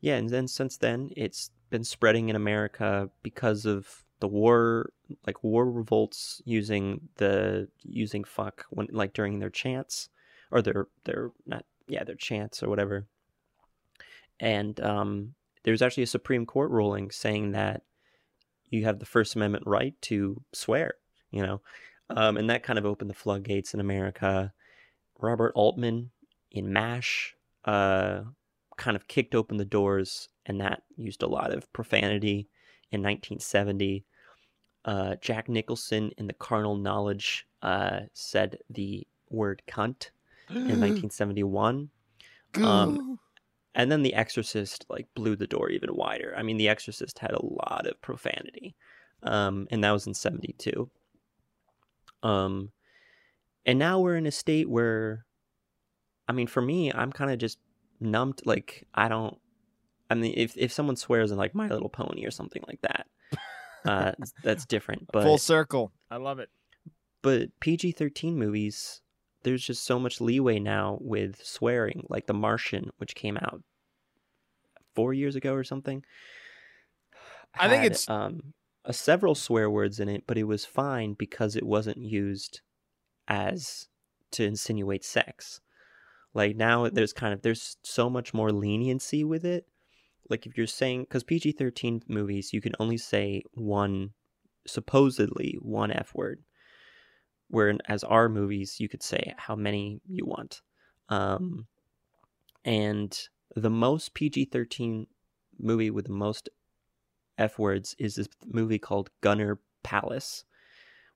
yeah and then since then it's been spreading in america because of the war like war revolts using the using fuck when like during their chants or their their not yeah their chants or whatever. And um there's actually a supreme court ruling saying that you have the first amendment right to swear you know? Um and that kind of opened the floodgates in america robert altman in mash uh kind of kicked open the doors, and that used a lot of profanity in 1970. Uh, Jack Nicholson in The Carnal Knowledge uh, said the word cunt in 1971. Um, and then The Exorcist like blew the door even wider. I mean, The Exorcist had a lot of profanity, um, and that was in '72. Um, and now we're in a state where, I mean, for me, I'm kind of just numbed. Like I don't, I mean, if if someone swears in like My Little Pony or something like that, uh, that's different. But Full circle. I love it. but PG thirteen movies, there's just so much leeway now with swearing. Like The Martian, which came out four years ago or something. I think had, it's- um a several swear words in it, but it was fine because it wasn't used as to insinuate sex. Like now, there's kind of there's so much more leniency with it. Like if you're saying because PG thirteen movies, you can only say one, supposedly one f word, where as our movies, you could say how many you want. Um, and the most PG thirteen movie with the most f words is this movie called Gunner Palace,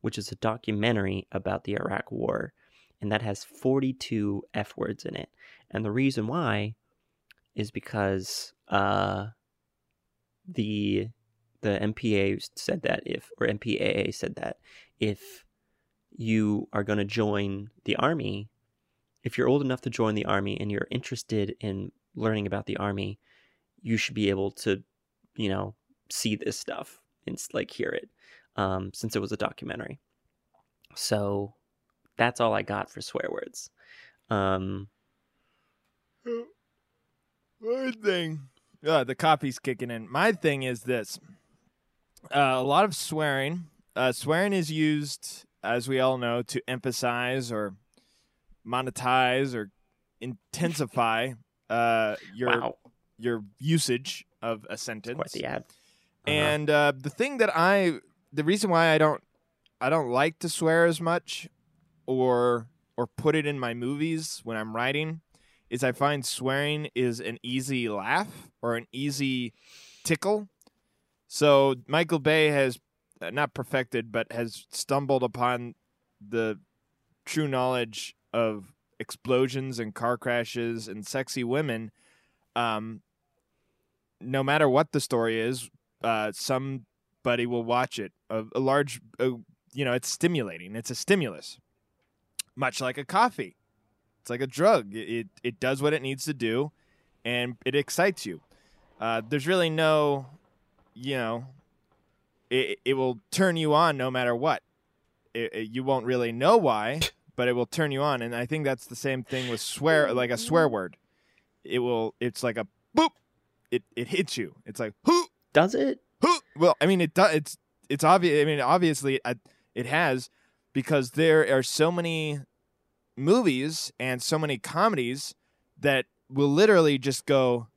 which is a documentary about the Iraq War, and that has 42 f words in it. And the reason why is because uh, the the MPA said that if or MPAA said that if you are going to join the army, if you're old enough to join the army and you're interested in learning about the army, you should be able to, you know, see this stuff and like hear it um, since it was a documentary. So that's all I got for swear words. Um, My thing. Uh, the coffee's kicking in. My thing is this. Uh, a lot of swearing. Uh, swearing is used, as we all know, to emphasize or monetize or intensify uh, your wow, your usage of a sentence. quite the ad. Uh-huh. And uh, the thing that I, the reason why I don't, I don't like to swear as much, or or put it in my movies when I'm writing, is I find swearing is an easy laugh or an easy tickle. So Michael Bay has uh, not perfected, but has stumbled upon the true knowledge of explosions and car crashes and sexy women. Um, no matter what the story is, uh, somebody will watch it. A, a large, uh, you know, it's stimulating. It's a stimulus, much like a coffee. It's like a drug. It it, it does what it needs to do, and it excites you. Uh, there's really no, you know, it it will turn you on no matter what. It, it- you won't really know why, but it will turn you on. And I think that's the same thing with swear, like a swear word. It will. It's like a boop. It it hits you. It's like who Does it? who? Well, I mean, it does. It's it's obvious. I mean, obviously, it, it has because there are so many movies and so many comedies that will literally just go,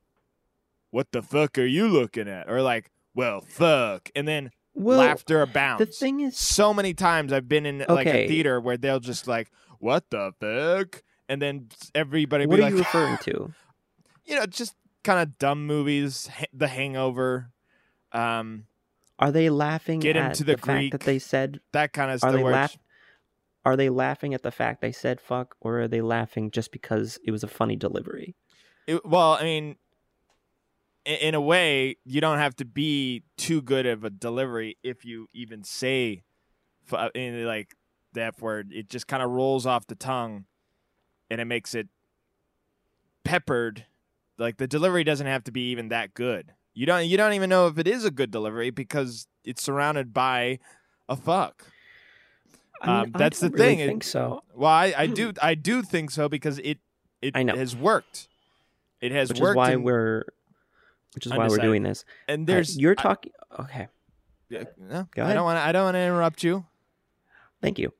"What the fuck are you looking at?" or like, "Well, fuck," and then Well, laughter abounds. the thing is, so many times I've been in like a theater where they'll just like, "What the fuck," and then everybody what be are like, you referring to? you know, just kind of dumb movies, Ha- The Hangover. Um, Are they laughing Get at into the fact that they said? that kind of Are stuff. they laugh? Are they laughing at the fact they said fuck, or are they laughing just because it was a funny delivery? it- well, I mean, in, in a way, you don't have to be too good of a delivery if you even say, uh, in like the F word. It just kind of rolls off the tongue, and it makes it peppered. Like the delivery doesn't have to be even that good. You don't. You don't even know if it is a good delivery because it's surrounded by a fuck. I mean, Um, that's I the really thing, it- think so. Well, I, I do I do think so because it it I know. has worked. It has Which is why in- we're, which is why we're doing this. and Uh, there's you're talking. Okay, yeah, no, I don't want I don't want to interrupt you. thank you.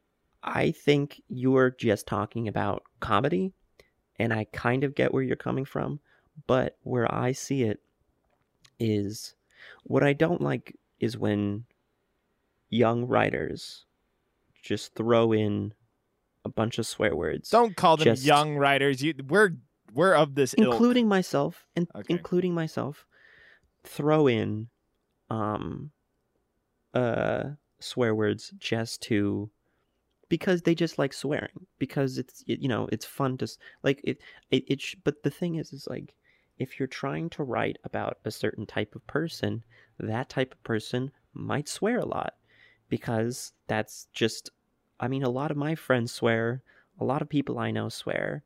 I think you're just talking about comedy, and I kind of get where you're coming from, but where I see it is what I don't like is when young writers just throw in a bunch of swear words. Don't call them Just- young writers. You we're we're of this ilk. including myself and Okay. including myself throw in um uh swear words just to because they just like swearing because it's you know it's fun to s- like it it, it sh- but the thing is is like if you're trying to write about a certain type of person that type of person might swear a lot because that's just i mean a lot of my friends swear a lot of people i know swear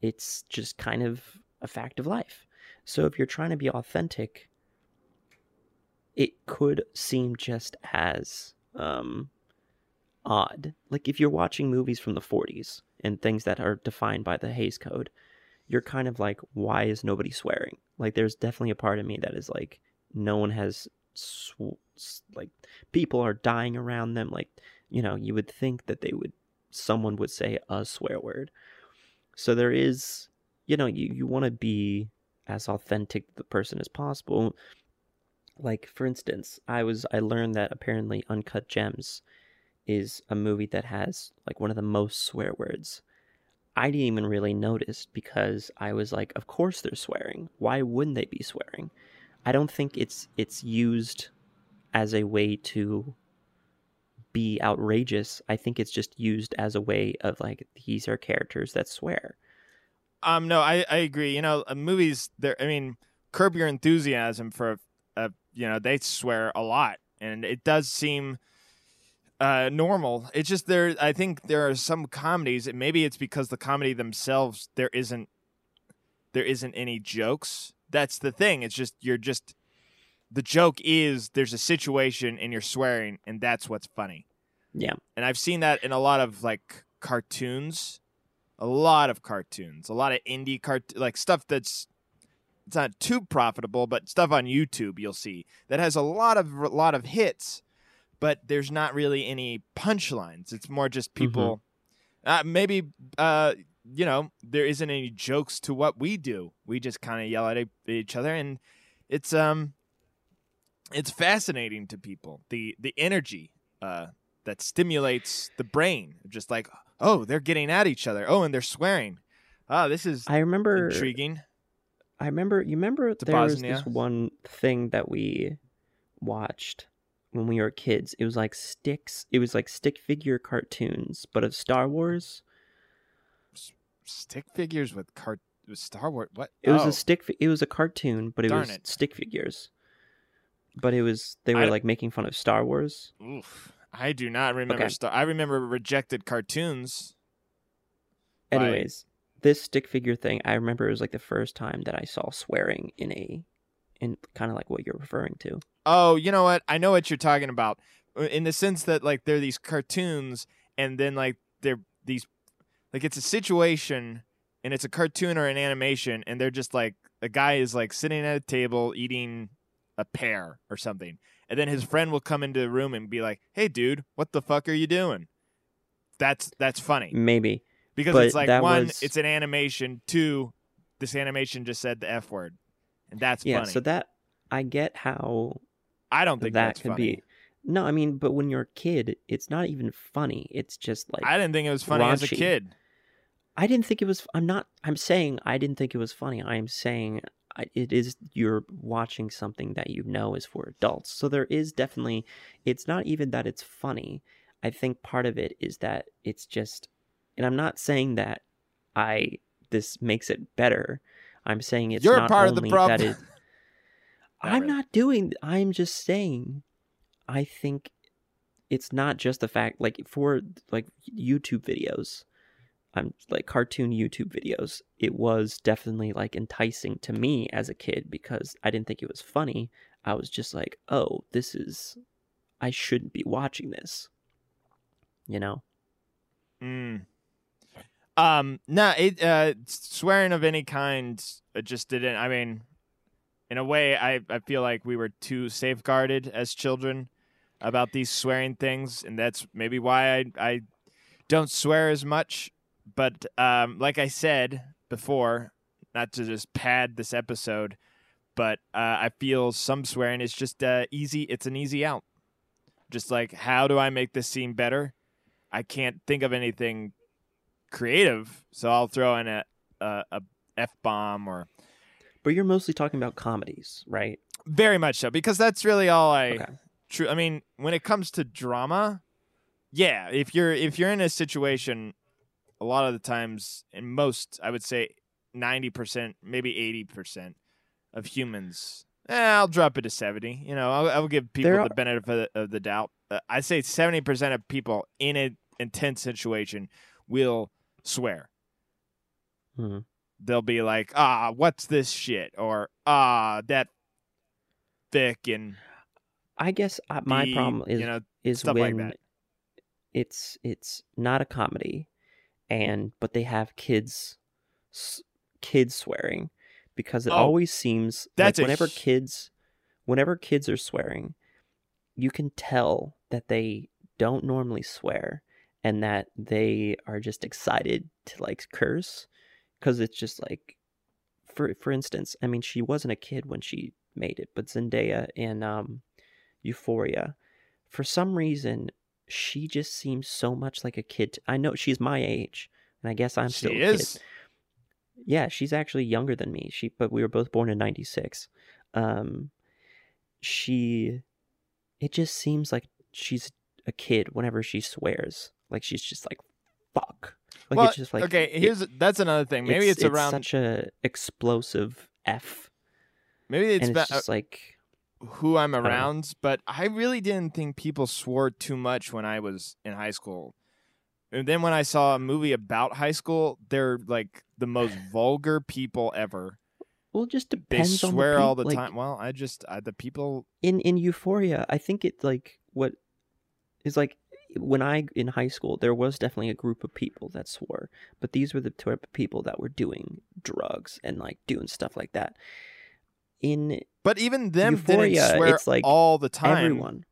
it's just kind of a fact of life So if you're trying to be authentic, it could seem just as um, odd. Like if you're watching movies from the 40s and things that are defined by the Hays Code, you're kind of like, why is nobody swearing? Like there's definitely a part of me that is like, no one has sw- like people are dying around them. Like you know, you would think that they would someone would say a swear word. So there is, you know, you you want to be as authentic to the person as possible like for instance i was i learned that apparently uncut gems is a movie that has like one of the most swear words i didn't even really notice because i was like of course they're swearing why wouldn't they be swearing i don't think it's it's used as a way to be outrageous i think it's just used as a way of like these are characters that swear Um, no, I, I agree. You know, uh, movies. There, I mean, Curb Your Enthusiasm for, a you know, they swear a lot, and it does seem uh normal. It's just there. I think there are some comedies. and Maybe it's because the comedy themselves there isn't there isn't any jokes. That's the thing. It's just you're just the joke is there's a situation and you're swearing, and that's what's funny. yeah And I've seen that in a lot of like cartoons, a lot of cartoons, a lot of indie cart like stuff that's it's not too profitable, but stuff on YouTube you'll see that has a lot of a lot of hits, but there's not really any punchlines. It's more just people. Uh, maybe uh, you know there isn't any jokes to what we do. We just kind of yell at each other, and it's um, it's fascinating to people the the energy uh that stimulates the brain. Just like, oh, they're getting at each other. Oh, and they're swearing. Oh, this is i remember intriguing. I remember you remember there was this one thing that we watched when we were kids. It was like sticks it was like stick figure cartoons, but of Star Wars. Stick figures with cart with Star Wars. What? It was Oh, a stick fi- it was a cartoon, but it Darn was it. stick figures. But it was they were d- like making fun of Star Wars. Oof. I do not remember. Okay. Star- I remember rejected cartoons. Anyways, this stick figure thing, I remember it was like the first time that I saw swearing in a in kind of like what you're referring to. Oh, you know what? I know what you're talking about. Uh, In the sense that like they're these cartoons and then like they're these like it's a situation and it's a cartoon or an animation and they're just like a guy is like sitting at a table eating a pear or something. And then his friend will come into the room and be like, "Hey dude, what the fuck are you doing?" That's that's funny. Maybe. Because But it's like one, was- it's an animation, two, this animation just said the F word. And that's Yeah, funny. so that I get how I don't think that that's could funny. be no i mean but when you're a kid it's not even funny it's just like I didn't think it was funny as a kid. i didn't think it was i'm not i'm saying i didn't think it was funny i'm saying it is you're watching something that you know is for adults so there is definitely it's not even that it's funny i think part of it is that it's just and i'm not saying that i this makes it better i'm saying it's You're not part of the only problem. that it Not I'm really. not doing. I'm just saying. I think it's not just the fact like for like YouTube videos. I'm like cartoon YouTube videos. It was definitely like enticing to me as a kid because I didn't think it was funny. I was just like, "Oh, this is I shouldn't be watching this." You know? Mm. Um, no, it uh, swearing of any kind uh, just didn't. I mean, in a way, I I feel like we were too safeguarded as children about these swearing things, and that's maybe why I I don't swear as much. But um, like I said before, not to just pad this episode, but uh, I feel some swearing is just uh, easy. It's an easy out. Just like, how do I make this scene better? I can't think of anything creative, so I'll throw in a a, a f bomb or But you're mostly talking about comedies, right? very much so because that's really all I. Okay. True. I mean, when it comes to drama, yeah, if you're if you're in a situation, a lot of the times, in most, I would say ninety percent, maybe eighty percent of humans. Eh, I'll drop it to seventy. You know, I'll, I'll give people There the benefit of the, of the doubt. Uh, I say seventy percent of people in an intense situation will swear. Mm hmm. They'll be like, ah, what's this shit? Or ah, that thick and I guess uh, my problem is you know is like when that. it's it's not a comedy, and but they have kids s- kids swearing because it Oh, always seems that's like whenever sh- kids whenever kids are swearing, you can tell that they don't normally swear and that they are just excited to like curse because it's just like for for instance i mean she wasn't a kid when she made it but zendaya in um euphoria for some reason she just seems so much like a kid i know she's my age and i guess i'm she still a is. kid. Yeah she's actually younger than me. She but we were both born in 96 um she it just seems like she's a kid whenever she swears like she's just like fuck like well, it's just like okay, it- here's that's another thing. Maybe it's, around. such a explosive f maybe it's, and ba- uh, just like who I'm around, but I really didn't think people swore too much when I was in high school. And then when I saw a movie about high school, they're like the most vulgar people ever. well it just They depends on swear the all the like, time. Well, I just I, the people. in in euphoria i think it like what is like when i in high school there was definitely a group of people that swore but these were the type of people that were doing drugs and like doing stuff like that. In But even them Euphoria, didn't swear it's like all the time. everyone.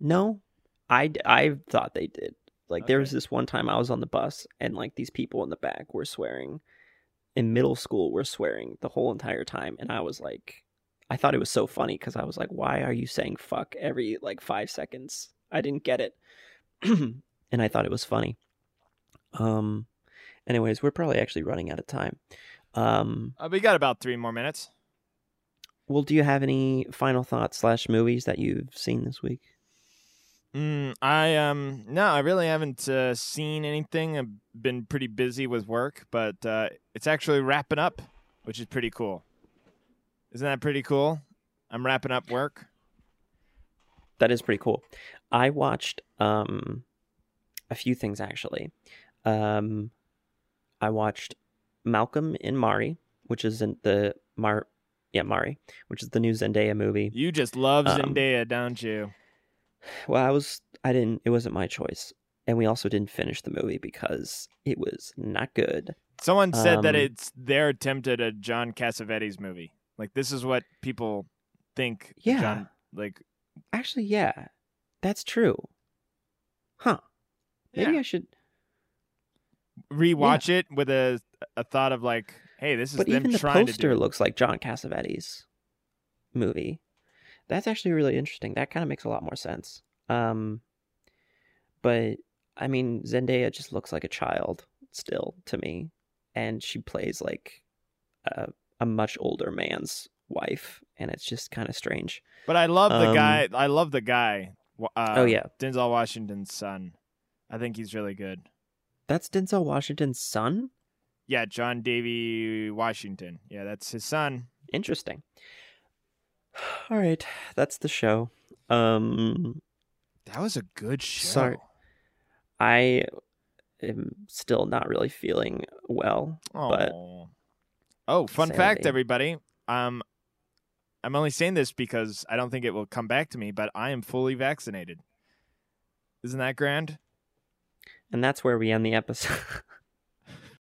No I I thought they did. Like there was this one time i was on the bus and like these people in the back were swearing in middle school were swearing the whole entire time and i was like i thought it was so funny because i was like why are you saying fuck every like five seconds? I didn't get it and i thought it was funny um anyways we're probably actually running out of time um Uh, we got about three more minutes. well do you have any final thoughts slash movies that you've seen this week Mm, I um no, I really haven't uh, seen anything. I've been pretty busy with work, but uh, it's actually wrapping up, which is pretty cool. Isn't that pretty cool? I'm wrapping up work. that is pretty cool. I watched um a few things actually. Um I watched Malcolm and Marie, which is in the Mar yeah, Marie, which is the new Zendaya movie. You just love Um, Zendaya, don't you? Well, I was I didn't it wasn't my choice. And we also didn't finish the movie because it was not good. Someone said that um, it's their attempt at a John Cassavetes movie. Like this is what people think. Yeah. John, like Actually, yeah. That's true. Huh. Maybe yeah. I should rewatch it with a a thought of like, hey, this is but them even the trying to poster do. looks like John Cassavetes movie. That's actually really interesting. That kind of makes a lot more sense. Um, but I mean, Zendaya just looks like a child still to me, and she plays like a, a much older man's wife, and it's just kind of strange. But I love the Um, guy. I love the guy. Uh, oh yeah, Denzel Washington's son. I think he's really good. that's Denzel Washington's son. Yeah, John David Washington. Yeah, that's his son. Interesting. All right, that's the show. Um, That was a good show. Sorry. I am still not really feeling well. but- oh, fun fact, everybody. Um, I'm only saying this because I don't think it will come back to me, but I am fully vaccinated. Isn't that grand? And that's where we end the episode.